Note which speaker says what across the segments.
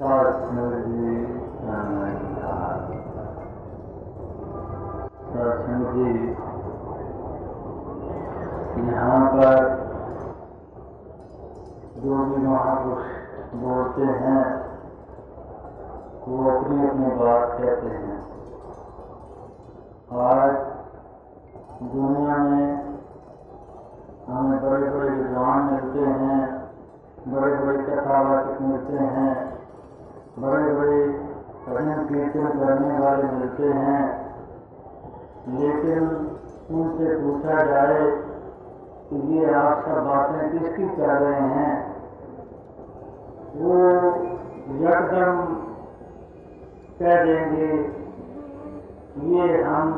Speaker 1: सत्संग जी मिलते हैं। लेकिन उनसे पूछा जाए कि ये आप सब बातें किसकी कर रहे हैं? वो यकदम कह देंगे, ये हम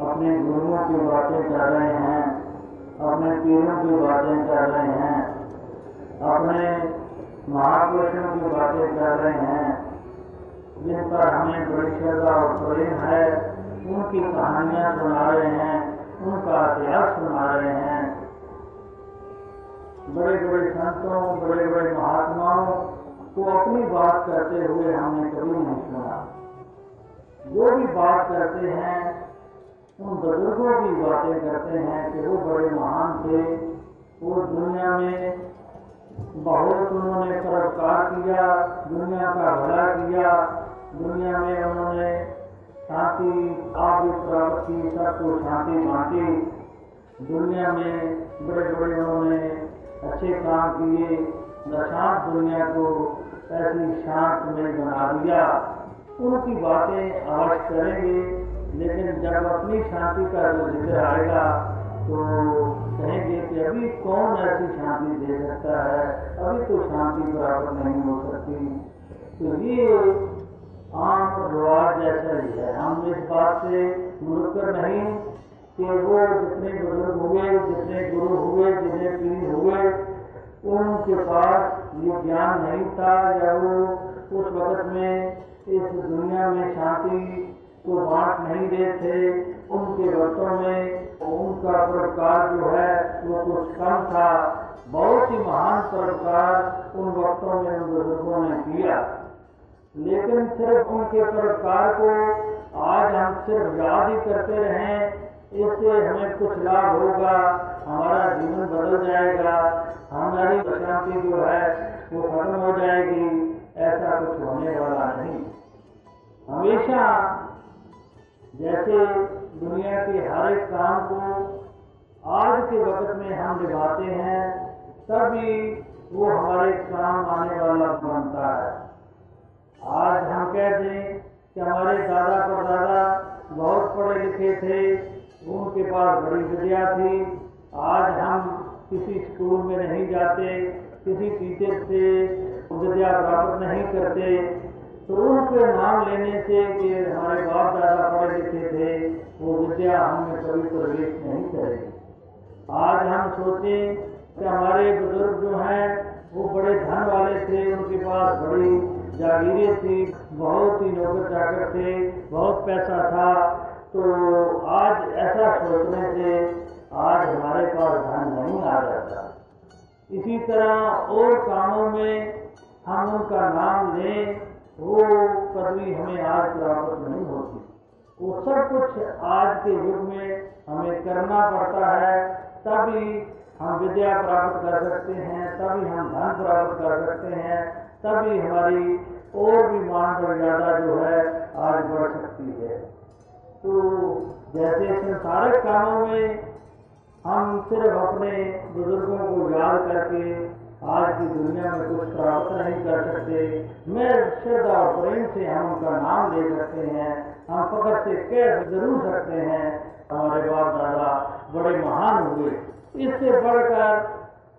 Speaker 1: अपने गुरुओं की बातें कर रहे हैं, अपने पीरों की बातें कर रहे हैं, अपने महापुरुषों की बातें कर रहे हैं जिन पर हमें बड़ी श्रद्धा और प्रेम है, उनकी कहानियाँ सुना रहे हैं, उनका इतिहास सुना रहे हैं। बड़े बड़े संतों बड़े बड़े महात्माओं को अपनी बात करते हुए हमने कभी नहीं सुना। जो भी बात करते हैं, उन बुज़ुर्गों की बातें करते हैं कि वो बड़े महान थे। वो दुनिया में बहुत उन्होंने परोपकार किया, दुनिया का भला किया दुनिया में उन्होंने शांति आप प्राप्त की सबको शांति बांटी। दुनिया में बड़े बड़े उन्होंने अच्छे काम किए शांत दुनिया को ऐसी शांत में बना दिया। उनकी बातें आज करेंगे, लेकिन जब अपनी शांति का जो ज़िक्र आएगा तो कहेंगे कि अभी कौन ऐसी शांति दे सकता है? अभी तो शांति प्राप्त नहीं हो सकती। तो ये आम रिवाज जैसा ही है। हम इस बात से मुनकर नहीं कि वो जितने बुज़ुर्ग हुए जितने गुरु हुए जितने पीर हुए उनके पास ये ज्ञान नहीं था या वो उस वक्त में इस दुनिया में शांति को बांट नहीं रहे थे। उनके वक्तों में उनका परोपकार जो है, वो कुछ कम था। बहुत ही महान परोपकार उन वक्तों में उन बुज़ुर्गों ने किया। लेकिन सिर्फ़ उनके परोपकार को आज हम सिर्फ़ याद ही करते रहें, इससे हमें कुछ लाभ होगा, हमारा जीवन बदल जाएगा, हमारी अशांति जो है वो खत्म हो जाएगी, ऐसा कुछ होने वाला नहीं। हमेशा जैसे दुनिया के हर एक काम को आज के वक्त में हम निभाते हैं, तभी वो हमारे काम आने वाला बनता है। आज हम कहते हैं कि हमारे दादा परदादा बहुत पढ़े लिखे थे, उनके पास बड़ी विद्या थी। आज हम किसी स्कूल में नहीं जाते, किसी टीचर से विद्या प्राप्त नहीं करते तो उनके नाम लेने से कि हमारे बाप दादा पढ़े लिखे थे, वो विद्या हमें कभी प्रवेश नहीं करेगी। आज हम सोचे कि हमारे बुज़ुर्ग जो हैं, वो बड़े धन वाले थे, उनके पास बड़ी जागीरें थी, बहुत ही नौकर चाकर थे, बहुत पैसा था। तो आज ऐसा सोचने से आज हमारे पास धन नहीं आ जाता। इसी तरह और कामों में हम उनका नाम लें, वो पदवी हमें आज प्राप्त नहीं होती। वो सब कुछ आज के युग में हमें करना पड़ता है, तभी हम विद्या प्राप्त कर सकते हैं, तभी हम धन प्राप्त कर सकते हैं तभी हमारी और भी मान मर्यादा जो है, आज बढ़ सकती है। तो जैसे संसारिक कामों में हम सिर्फ़ अपने बुज़ुर्गों को याद करके आज की दुनिया में कुछ प्राप्त नहीं कर सकते। मैं श्रद्धा और प्रेम से हम उनका नाम ले सकते हैं। हम फकर से कह ज़रूर सकते हैं। हमारे बाप दादा बड़े महान हुए। इससे बढ़कर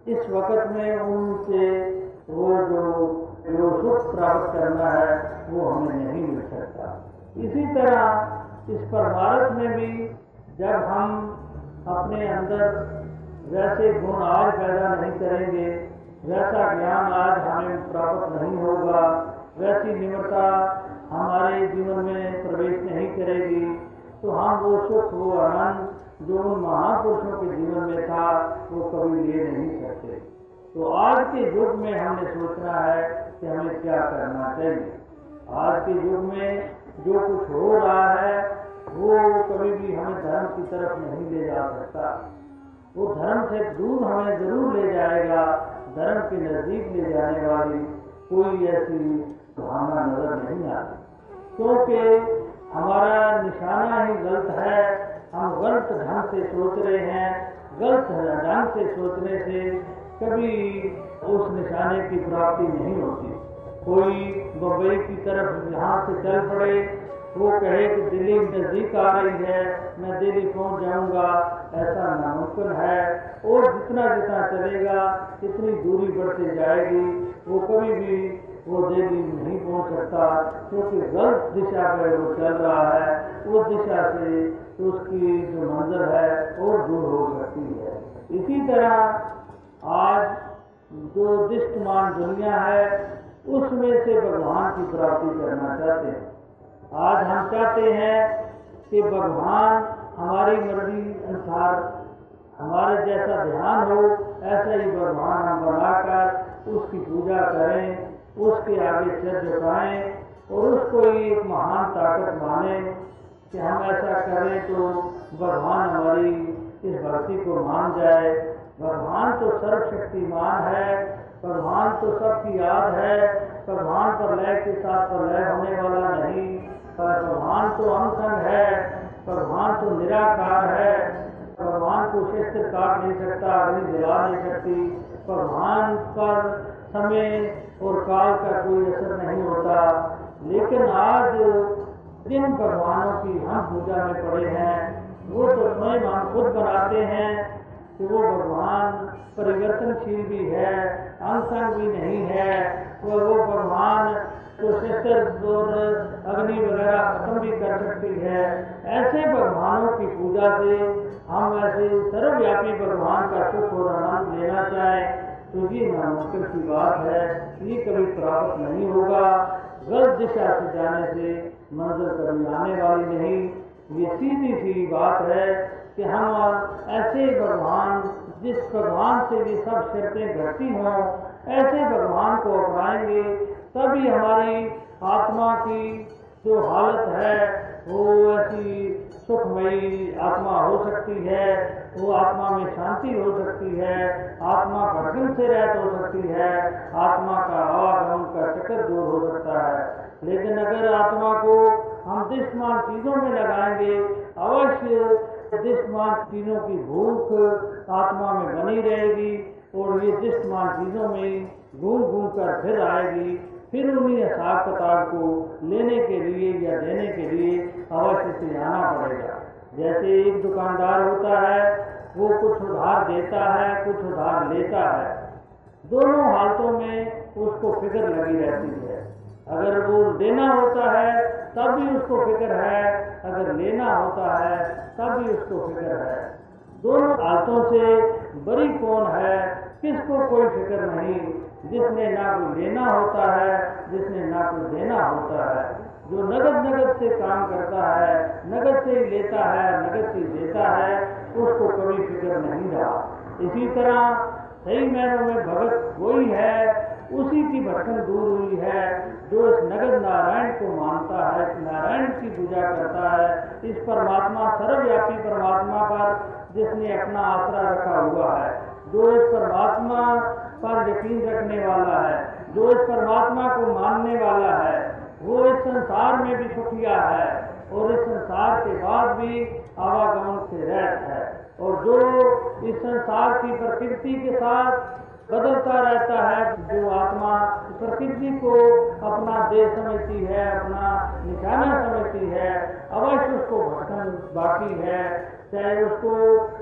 Speaker 1: इस वक्त में उनसे वो जो जो सुख प्राप्त करना है, वो हमें नहीं मिल सकता। इसी तरह इस परमारथ में भी जब हम अपने अंदर वैसे गुण आज पैदा नहीं करेंगे, वैसा ज्ञान आज हमें प्राप्त नहीं होगा, वैसी निम्रता हमारे जीवन में प्रवेश नहीं करेगी तो हम वो सुख, वो आनंद जो उन महापुरुषों के जीवन में था, वो कभी ले नहीं सकते। तो आज के युग में हमने सोचना है कि हमें क्या करना चाहिए। आज के युग में जो कुछ हो रहा है, वो कभी भी हमें धर्म की तरफ़ नहीं ले जा सकता। वो धर्म से दूर हमें ज़रूर ले जाएगा, धर्म के नज़दीक ले जाने वाली कोई ऐसी भावना नज़र नहीं आती। क्योंकि हमारा निशाना ही गलत है। हम गलत ढंग से सोच रहे हैं, गलत ढंग से सोचने से कभी उस निशाने की प्राप्ति नहीं होती। कोई बम्बई की तरफ़ यहाँ से चल पड़े, वो कहे कि दिल्ली नज़दीक आ रही है, मैं दिल्ली पहुँच जाऊँगा, ऐसा नामुमकिन है। और जितना जितना चलेगा, इतनी दूरी बढ़ती जाएगी। वो कभी भी वो दिल्ली नहीं पहुँच सकता, क्योंकि गलत दिशा पर वो चल रहा है। उस दिशा से उसकी जो मंजर है और दूर हो सकती है। इसी तरह आज जो दिष्टमान दुनिया है, उसमें से भगवान की प्राप्ति करना चाहते हैं। आज हम चाहते हैं कि भगवान हमारी मर्ज़ी अनुसार, हमारे जैसा ध्यान हो, ऐसा ही भगवान हम बनाकर उसकी पूजा करें, उसके आगे सिर झुकाएँ और उसको एक महान ताकत माने कि हम ऐसा करें तो भगवान हमारी इस भक्ति को मान जाए भगवान तो सर्वशक्तिमान है, भगवान तो सबकी याद है, भगवान पर लय के साथ पर लय होने वाला नहीं भगवान तो अनसंग है, भगवान तो निराकार है, भगवान को शस्त्र काट नहीं सकता, अग्नि जला नहीं सकती, भगवान पर समय और काल का कोई असर नहीं होता। लेकिन आज जिन भगवानों की हम पूजा में पड़े हैं, वो तो स्वयं हम खुद बनाते हैं कि वो भगवान परिवर्तनशील भी है अनसंग भी नहीं है वो वो भगवान तो अग्नि वगैरह खत्म भी कर सकती है। ऐसे भगवानों की पूजा से हम ऐसे सर्वव्यापी भगवान का सुख और आनंद लेना चाहें तो ये नामुमकिन की बात है। ये कभी प्राप्त नहीं होगा। गलत दिशा से जाने से मंजिल कभी आने वाली नहीं। ये सीधी सी बात है कि हम ऐसे भगवान, जिस भगवान से ये सब शर्तें घटती हों, ऐसे भगवान को अपनाएँगे, तभी हमारी आत्मा की जो हालत है, वो ऐसी सुखमयी आत्मा हो सकती है, वो आत्मा में शांति हो सकती है, आत्मा भटकन से रहत हो सकती है, आत्मा का आवागमन का चक्कर दूर हो सकता है। लेकिन अगर आत्मा को हम दृष्टमान चीज़ों में लगाएँगे, अवश्य दृष्टमान चीज़ों की भूख आत्मा में बनी रहेगी और ये दृष्टमान चीज़ों में घूम घूम कर फिर आएगी, फिर उन्हीं हिसाब किताब को लेने के लिए या देने के लिए अवश्य से आना पड़ेगा। जैसे एक दुकानदार होता है, वो कुछ उधार देता है, कुछ उधार लेता है। दोनों हालतों में उसको फ़िक्र लगी रहती है। अगर वो देना होता है तब भी उसको फ़िक्र है। अगर लेना होता है तब भी उसको फ़िक्र है। दोनों हालतों से बड़ी कौन है? किसको कोई फ़िक्र नहीं? जिसने ना कोई लेना होता है, जिसने ना कोई देना होता है। जो नगद नगद से काम करता है, नगद से ही लेता है, नगद से देता है, उसको कभी फ़िक्र नहीं रहा। इसी तरह सही मैनों में भगत वही है उसी की भटकन दूर हुई है। जो इस नगद नारायण को मानता है इस नारायण की पूजा करता है। इस परमात्मा, सर्वव्यापी परमात्मा पर जिसने अपना आसरा रखा हुआ है। जो इस परमात्मा पर यकीन रखने वाला है। जो इस परमात्मा को मानने वाला है। वो इस संसार में भी सुखिया है और इस संसार के बाद भी आवागमन से रहत है। और जो इस संसार की प्रकृति के साथ बदलता रहता है जो आत्मा प्रकृति को अपना देह समझती है, अपना निशाना समझती है, अवश्य उसको भटकन बाकी है। चाहे उसको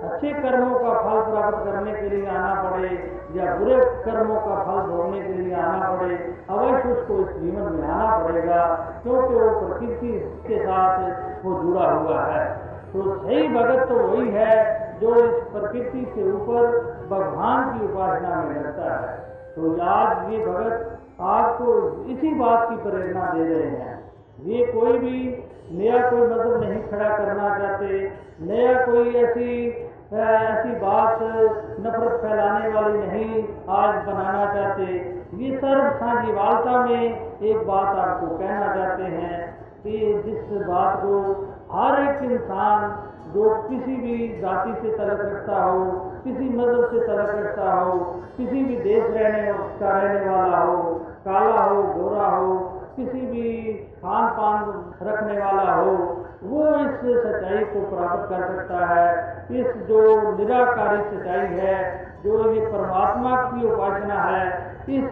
Speaker 1: अच्छे कर्मों का फल प्राप्त करने के लिए आना पड़े या बुरे कर्मों का फल भोगने के लिए आना पड़े, अवश्य उसको इस जीवन में आना पड़ेगा, क्योंकि वो प्रकृति के साथ वो जुड़ा हुआ है। तो सही भगत तो वही है जो इस प्रकृति से ऊपर भगवान की उपासना में लगता है तो आज ये भगत आपको इसी बात की प्रेरणा दे रहे हैं। ये कोई भी नया कोई मतलब नहीं खड़ा करना चाहते, नया कोई ऐसी ऐसी बात नफरत फैलाने वाली नहीं आज बनाना चाहते। ये सर्व साझीवालता में एक बात आपको कहना चाहते हैं कि जिस बात को हर एक इंसान जो किसी भी जाति से तलक रखता हो, किसी मज़हब से तलक रखता हो, किसी भी देश रहने का रहने वाला हो, काला हो, गोरा हो, किसी भी खान पान रखने वाला हो, वो इस सच्चाई को प्राप्त कर सकता है। इस जो निराकारी सच्चाई है, जो ये परमात्मा की उपासना है, इस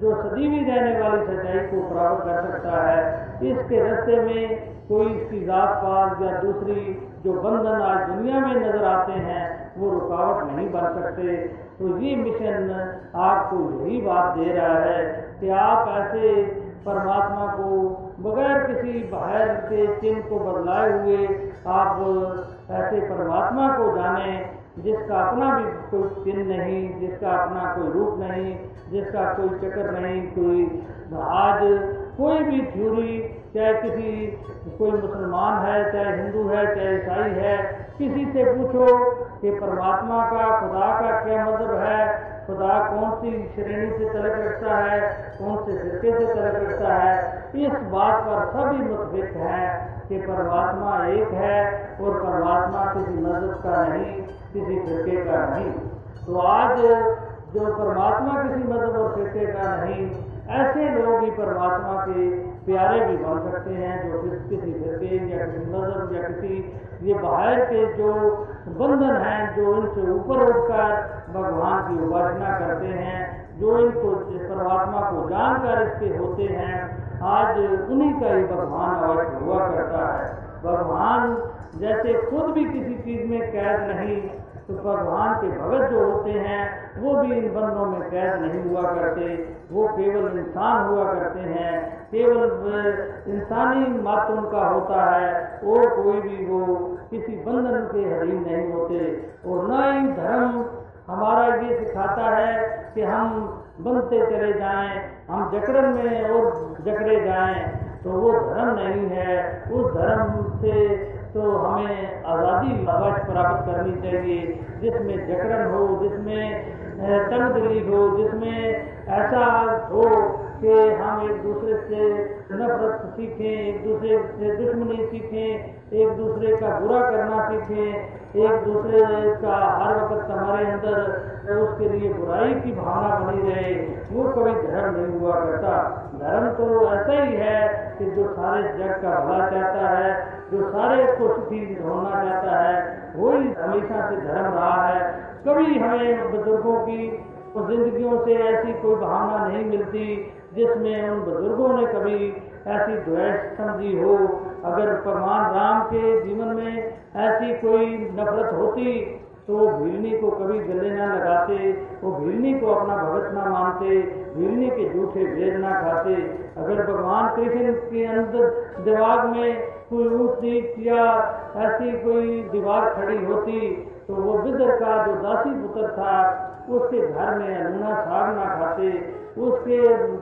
Speaker 1: जो सदीवी रहने वाली सच्चाई को प्राप्त कर सकता है। इसके रास्ते में कोई इसकी जात पात या दूसरी जो बंधन आज दुनिया में नज़र आते हैं, वो रुकावट नहीं बन सकते। तो ये मिशन आपको यही बात दे रहा है कि आप ऐसे परमात्मा को बगैर किसी बाहर के चिन्ह को बदलाए हुए आप ऐसे परमात्मा को जाने, जिसका अपना भी कोई चिन्ह नहीं, जिसका अपना कोई रूप नहीं, जिसका कोई चक्कर नहीं, कोई आज कोई भी थ्योरी चाहे किसी, कोई मुसलमान है, चाहे हिंदू है, चाहे ईसाई है, किसी से पूछो कि परमात्मा का, खुदा का क्या मतलब है? खुदा कौन सी श्रेणी से तलक रखता है? कौन से फिरके से तलक रखता है? इस बात पर सभी मुतफिक है कि परमात्मा एक है और परमात्मा किसी मज़हब का नहीं, किसी फिरके का नहीं। तो आज जो परमात्मा किसी मज़हब और फिरके का नहीं, ऐसे लोग ही परमात्मा के प्यारे भी बन सकते हैं, जो किसी फिरके या किसी मज़हब या किसी ये बाहर के जो बंधन हैं, जो इनसे ऊपर उठकर भगवान की उपासना करते हैं, जो इनको परमात्मा को जानकर इसके होते हैं, आज उन्हीं का ही भगवान अवश्य हुआ करता है। भगवान जैसे खुद भी किसी चीज़ में कैद नहीं तो भगवान के भगत जो होते हैं, वो भी इन बंधनों में कैद नहीं हुआ करते। वो केवल इंसान हुआ करते हैं। केवल इंसानी मात्र उनका होता है। और कोई भी वो किसी बंधन के अधीन नहीं होते। और न ही धर्म हमारा ये सिखाता है कि हम बनते चले जाएँ, हम जकड़न में और जकड़े जाएँ। तो वो धर्म नहीं है। उस धर्म से तो हमें आज़ादी अवश्य प्राप्त करनी चाहिए, जिसमें जकड़न हो, जिसमें तंगदिली हो, जिसमें ऐसा हो कि हम एक दूसरे से नफरत सीखें, एक दूसरे से दुश्मनी सीखें, एक दूसरे का बुरा करना सीखें, एक दूसरे का हर वक्त हमारे अंदर उसके लिए बुराई की भावना बनी रहे। वो कभी धर्म नहीं हुआ करता। धर्म तो ऐसा ही है कि जो सारे जग का भला चाहता है जो सारे को सुखी होना चाहता है, वही हमेशा से धर्म रहा है। कभी हमें बुज़ुर्गों की जिंदगियों से ऐसी कोई भावना नहीं मिलती, जिसमें उन बुज़ुर्गों ने कभी ऐसी द्वेष समझी हो। अगर भगवान राम के जीवन में ऐसी कोई नफरत होती तो वो भीलनी को कभी गले ना लगाते, वो भीलनी को अपना भगत ना मानते भीलनी के जूठे वेद ना खाते। अगर भगवान कृष्ण के अंदर दिमाग में कोई ऊंच नीच या ऐसी कोई दीवार खड़ी होती तो वो बिदर का जो दासी पुत्र था, उसके घर में लूना साग ना खाते। उसके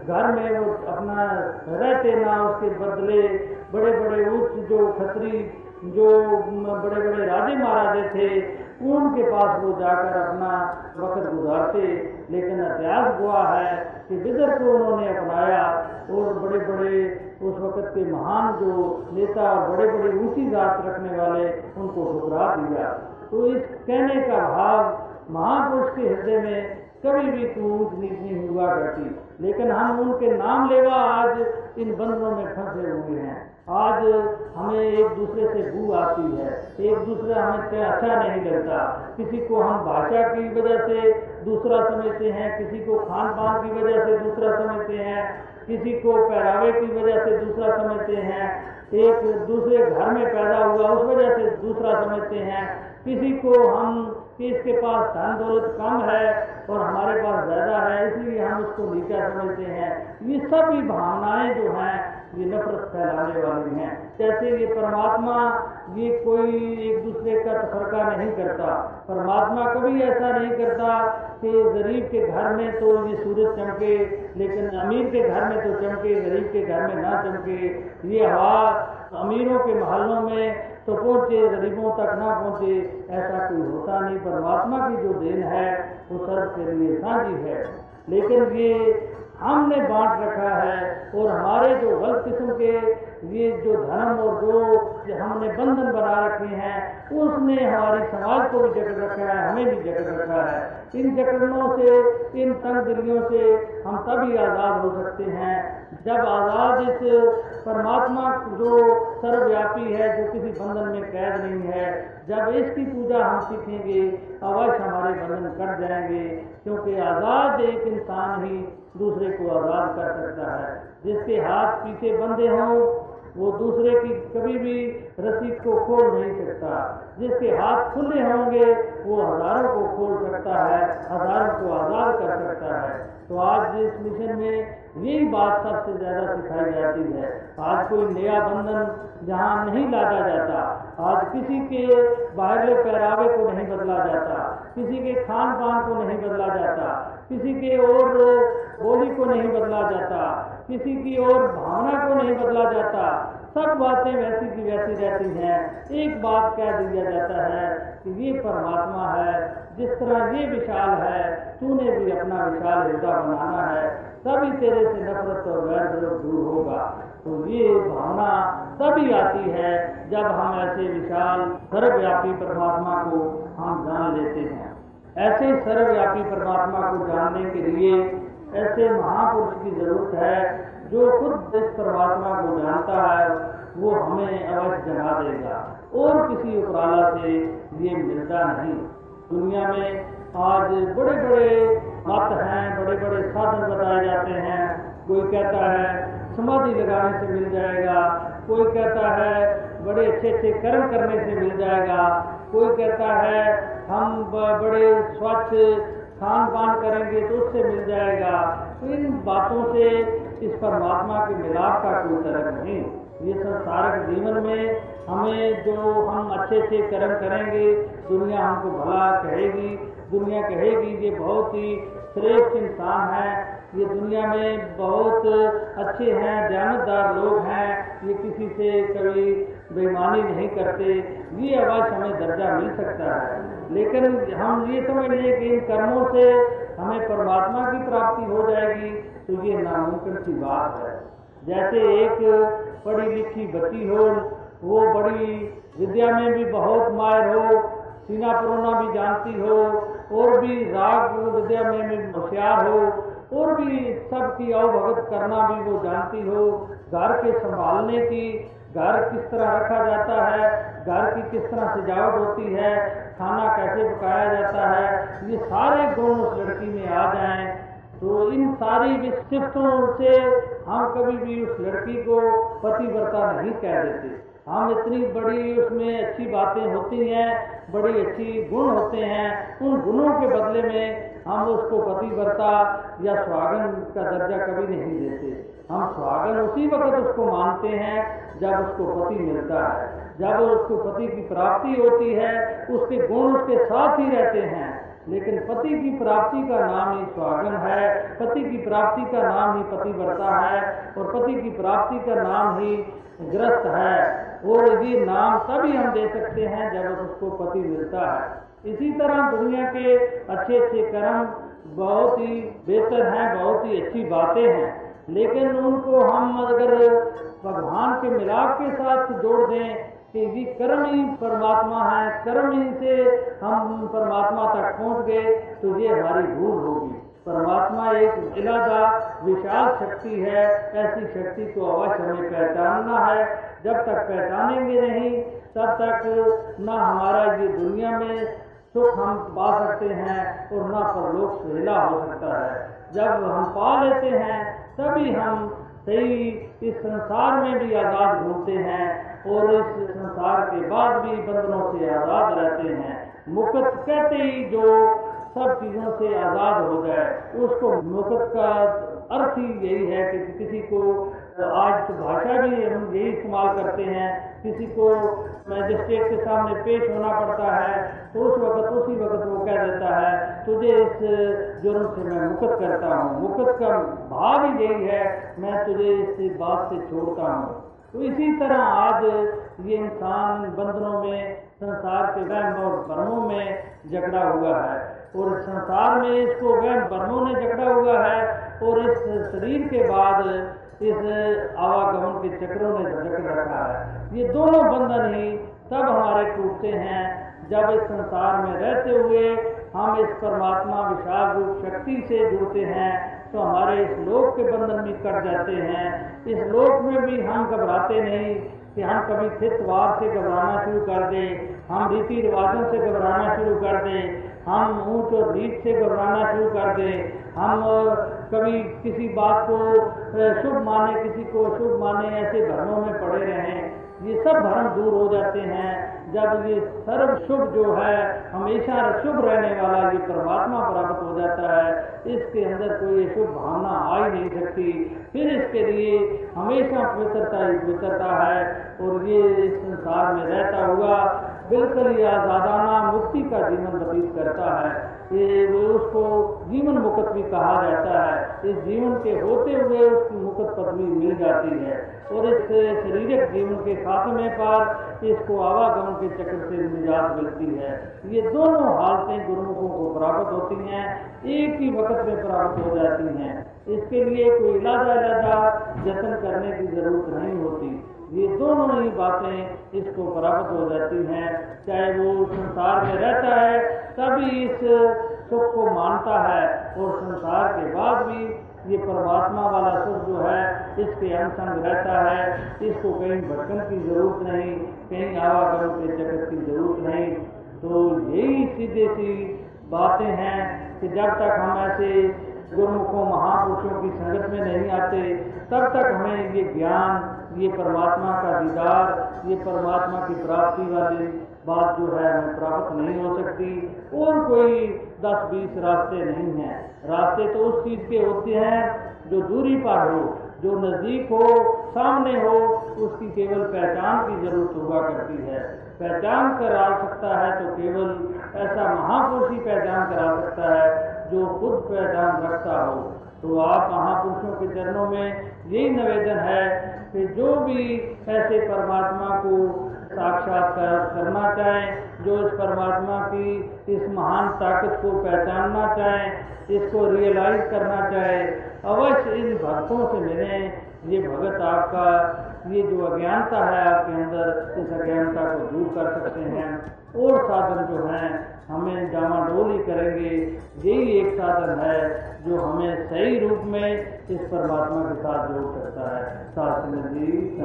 Speaker 1: घर में वो अपना रहते ना उसके बदले बड़े बड़े उच्च जो खतरी जो बड़े बड़े राजे महाराजे थे, उनके पास वो जाकर अपना वक्त गुजारते। लेकिन इतिहास हुआ है कि बिदर को उन्होंने अपनाया। और बड़े बड़े उस वक्त के महान जो नेता और बड़े बड़े ऊँची जात रखने वाले, उनको ठुकरा दिया। तो इस कहने का भाव महापुरुष के हृदय में कभी भी ऊंच नीच नहीं हुआ करती। लेकिन हम उनके नाम लेवा आज इन बंधनों में फंसे हुए हैं। आज हमें एक दूसरे से बू आती है। एक दूसरे हमें अच्छा नहीं लगता। किसी को हम भाषा की वजह से दूसरा समझते हैं, किसी को खान पान की वजह से दूसरा समझते हैं, किसी को पहरावे की वजह से दूसरा समझते हैं, एक दूसरे घर में पैदा हुआ उस वजह से दूसरा समझते हैं, किसी को हम कि इसके पास धन दौलत कम है और हमारे पास ज़्यादा है, इसलिए हम उसको नीचा समझते हैं। ये सभी भावनाएँ जो हैं, ये नफरत फैलाने वाली हैं। जैसे ये परमात्मा, ये कोई एक दूसरे का तफरका नहीं करता। परमात्मा कभी ऐसा नहीं करता कि गरीब के घर में तो ये सूरज चमके, लेकिन अमीर के घर में तो चमके, गरीब के घर में ना चमके। ये हवा अमीरों के महलों में तो पहुँचे, गरीबों तक ना पहुँचे, ऐसा कोई होता नहीं। परमात्मा की जो देन है, वो सर्व के लिए साझी है। लेकिन ये हमने बांट रखा है और हमारे जो गलत किस्म के ये जो धर्म और जो हमने बंधन बना रखे हैं, उसने हमारे समाज को भी जकड़ रखा है, हमें भी जकड़ रखा है। इन जकड़नों से, इन तंग दिलियों से हम तभी आज़ाद हो सकते हैं जब आज़ाद इस परमात्मा जो सर्वव्यापी है, जो किसी बंधन में कैद नहीं है, जब इसकी पूजा हम सीखेंगे, अवश्य हमारे बंधन कट जाएँगे, क्योंकि आज़ाद एक इंसान ही दूसरे को आज़ाद कर सकता है। जिसके हाथ पीछे बंधे हों वो दूसरे की कभी भी रस्सी को खोल नहीं सकता। जिसके हाथ खुले होंगे, वो हज़ारों को खोल सकता है, हज़ारों को आज़ाद कर सकता है। तो आज इस मिशन में यही बात सबसे ज़्यादा सिखाई जाती है। आज कोई नया बंधन जहाँ नहीं लादा जाता, आज किसी के बाहरले पहरावे को नहीं बदला जाता, किसी के खान पान को नहीं बदला जाता, किसी के और बोली को नहीं बदला जाता। किसी की और भावना को नहीं बदला जाता। सब बातें वैसी की वैसी रहती हैं। एक बात कह दिया जाता है कि ये परमात्मा है, जिस तरह ये विशाल है, तूने भी अपना विशाल हृदय बनाना है। तभी तेरे से नफरत और वैर विरोध दूर होगा। तो ये भावना तभी आती है जब हम ऐसे विशाल, सर्वव्यापी परमात्मा को हम जान लेते हैं। ऐसे सर्वव्यापी परमात्मा को जानने के लिए ऐसे महापुरुष की ज़रूरत है, जो खुद इस परमात्मा को जानता है, वो हमें अवश्य जगा देगा। और किसी उपराला से ये मिलता नहीं। दुनिया में आज बड़े बड़े मत हैं बड़े बड़े साधन बताए जाते हैं। कोई कहता है, समाधि लगाने से मिल जाएगा। कोई कहता है, बड़े अच्छे अच्छे कर्म करने से मिल जाएगा। कोई कहता है, हम बड़े स्वच्छ खान पान करेंगे तो उससे मिल जाएगा। तो इन बातों से इस परमात्मा के मिलाप का कोई तरक नहीं। ये संसारक जीवन में हमें जो हम अच्छे से कर्म करेंगे, दुनिया हमको भला कहेगी, दुनिया कहेगी, ये बहुत ही श्रेष्ठ इंसान है। ये दुनिया में बहुत अच्छे हैं दयानतदार लोग हैं। ये किसी से कभी बेईमानी नहीं करते। ये आवाज़ हमें दर्जा मिल सकता है। लेकिन हम ये समझ लें कि इन कर्मों से हमें परमात्मा की प्राप्ति हो जाएगी तो ये नामुमकिन की बात है। जैसे एक पढ़ी लिखी बच्ची हो, वो बड़ी विद्या में भी बहुत माहिर हो, सीना परोना भी जानती हो, और भी राग विद्या में भी होशियार हो, और भी सबकी अवभगत करना भी वो जानती हो, घर के संभालने की, घर किस तरह रखा जाता है घर की किस तरह सजावट होती है, खाना कैसे पकाया जाता है, ये सारे गुण उस लड़की में आ जाएँ। तो इन सारी विशिष्टों से हम कभी भी उस लड़की को पतिव्रता नहीं कह देते। हम इतनी बड़ी उसमें अच्छी बातें होती हैं, बड़ी अच्छी गुण होते हैं, उन गुणों के बदले में हम उसको पतिव्रता या स्वागन का दर्जा कभी नहीं देते। हम स्वागन उसी वक्त उसको मानते हैं जब उसको पति मिलता है। जब उसको पति की प्राप्ति होती है, उसके गुण उसके साथ ही रहते हैं। लेकिन पति की प्राप्ति का नाम ही स्वागन है, पति की प्राप्ति का नाम ही पतिव्रता है, और पति की प्राप्ति का नाम ही ग्रस्त है। और ये नाम तभी हम दे सकते हैं जब उसको पति मिलता है। इसी तरह दुनिया के अच्छे अच्छे कर्म बहुत ही बेहतर हैं, बहुत ही अच्छी बातें हैं। लेकिन उनको हम अगर भगवान के मिलाप के साथ जोड़ दें कि ये कर्म ही परमात्मा है कर्म ही से हम परमात्मा तक पहुँच गए तो ये हमारी भूल होगी। परमात्मा एक इलादा विशाल शक्ति है, ऐसी शक्ति को अवश्य हमें पहचानना है। जब तक पहचानेंगे नहीं, तब तक न हमारा ये दुनिया में सुख हम पा सकते हैं, और न परलोक सुहेला हो सकता है। जब हम पा लेते हैं, तभी हम सही इस संसार में भी आज़ाद घूमते हैं। और इस संसार के बाद भी बंधनों से आज़ाद रहते हैं। मुक्त कहते ही जो सब चीज़ों से आज़ाद हो जाए, उसको मुक्त का अर्थ ही यही है कि किसी को आज तो भाषा भी हम यही इस्तेमाल करते हैं। किसी को मैजिस्ट्रेट के सामने पेश होना पड़ता है तो उस वक्त, उसी वक्त वो कह देता है, तुझे इस जुर्म से मैं मुक्त करता हूँ। मुक्त का भाव ही यही है, मैं तुझे इस बात से छोड़ता हूँ। तो इसी तरह आज ये इंसान बंधनों में, संसार के वहम और भ्रमों में झगड़ा हुआ है। और संसार में इसको वहम भ्रमों ने झगड़ा हुआ है और इस शरीर के बाद इस आवागमन के चक्रों ने झगड़ रखा है। ये दोनों बंधन ही तब हमारे टूटते हैं जब इस संसार में रहते हुए हम इस परमात्मा विशाल रूप शक्ति से जुड़ते हैं तो हमारे इस लोक के बंधन भी कट जाते हैं। इस लोक में भी हम घबराते नहीं कि हम कभी थितवार से घबराना शुरू कर दें, हम रीति रिवाजों से घबराना शुरू कर दें, हम ऊंच और रीत से घबराना शुरू कर दें। हम कभी किसी बात को शुभ माने, किसी को शुभ माने, ऐसे धर्मों में पड़े रहें। ये सब भ्रम दूर हो जाते हैं। जब ये सर्व शुभ जो है, हमेशा शुभ रहने वाला ये परमात्मा प्राप्त हो जाता है, इसके अंदर कोई शुभ भावना आ ही नहीं सकती। फिर इसके लिए हमेशा पवित्रता ही पवित्रता है और ये इस संसार में रहता हुआ बिल्कुल ही आजादाना मुक्ति का जीवन व्यतीत करता है। ये उसको जीवन मुक्त भी कहा जाता है। इस जीवन के होते हुए उसकी मुक्त पदवी मिल जाती है और इस शारीरिक जीवन के खात्मे पर इसको आवागमन के चक्र से निजात मिलती है। ये दोनों हालतें गुरुमुखों को प्राप्त होती हैं, एक ही वक्त में प्राप्त हो जाती हैं। इसके लिए कोई इलाजा इलाजा जतन करने की ज़रूरत नहीं होती। ये दोनों ही बातें इसको प्राप्त हो जाती हैं। चाहे वो संसार में रहता है, तभी इस सुख को मानता है और संसार के बाद भी ये परमात्मा वाला इसके अनुसंग रहता है। इसको कहीं भटकन की ज़रूरत नहीं, कहीं आवागमन के जगत की ज़रूरत नहीं। तो यही सीधे सी बातें हैं कि जब तक हम ऐसे गुरुमुखों, महापुरुषों की संगत में नहीं आते, तब तक हमें ये ज्ञान, ये परमात्मा का दीदार, ये परमात्मा की प्राप्ति वाली बात जो है हमें प्राप्त नहीं हो सकती। और कोई दस बीस रास्ते नहीं हैं। रास्ते तो उस चीज़ के होते हैं जो दूरी पर हो। जो नज़दीक हो, सामने हो, उसकी केवल पहचान की ज़रूरत हुआ करती है। पहचान करा सकता है तो केवल ऐसा महापुरुष ही पहचान करा सकता है जो खुद पहचान रखता हो। तो आप महापुरुषों के चरणों में यही निवेदन है कि जो भी ऐसे परमात्मा को साक्षात्कार करना चाहें, जो इस परमात्मा की इस महान ताकत को पहचानना चाहें, इसको रियलाइज़ करना चाहे, अवश्य इन भक्तों से मिलें। ये भगत आपका, ये जो अज्ञानता है आपके अंदर, इस अज्ञानता को दूर कर सकते हैं। और साधन जो हैं, हमें डामाडोली करेंगे। यही एक साधन है, जो हमें सही रूप में इस परमात्मा के साथ जोड़ सकता है। शास्त्र जी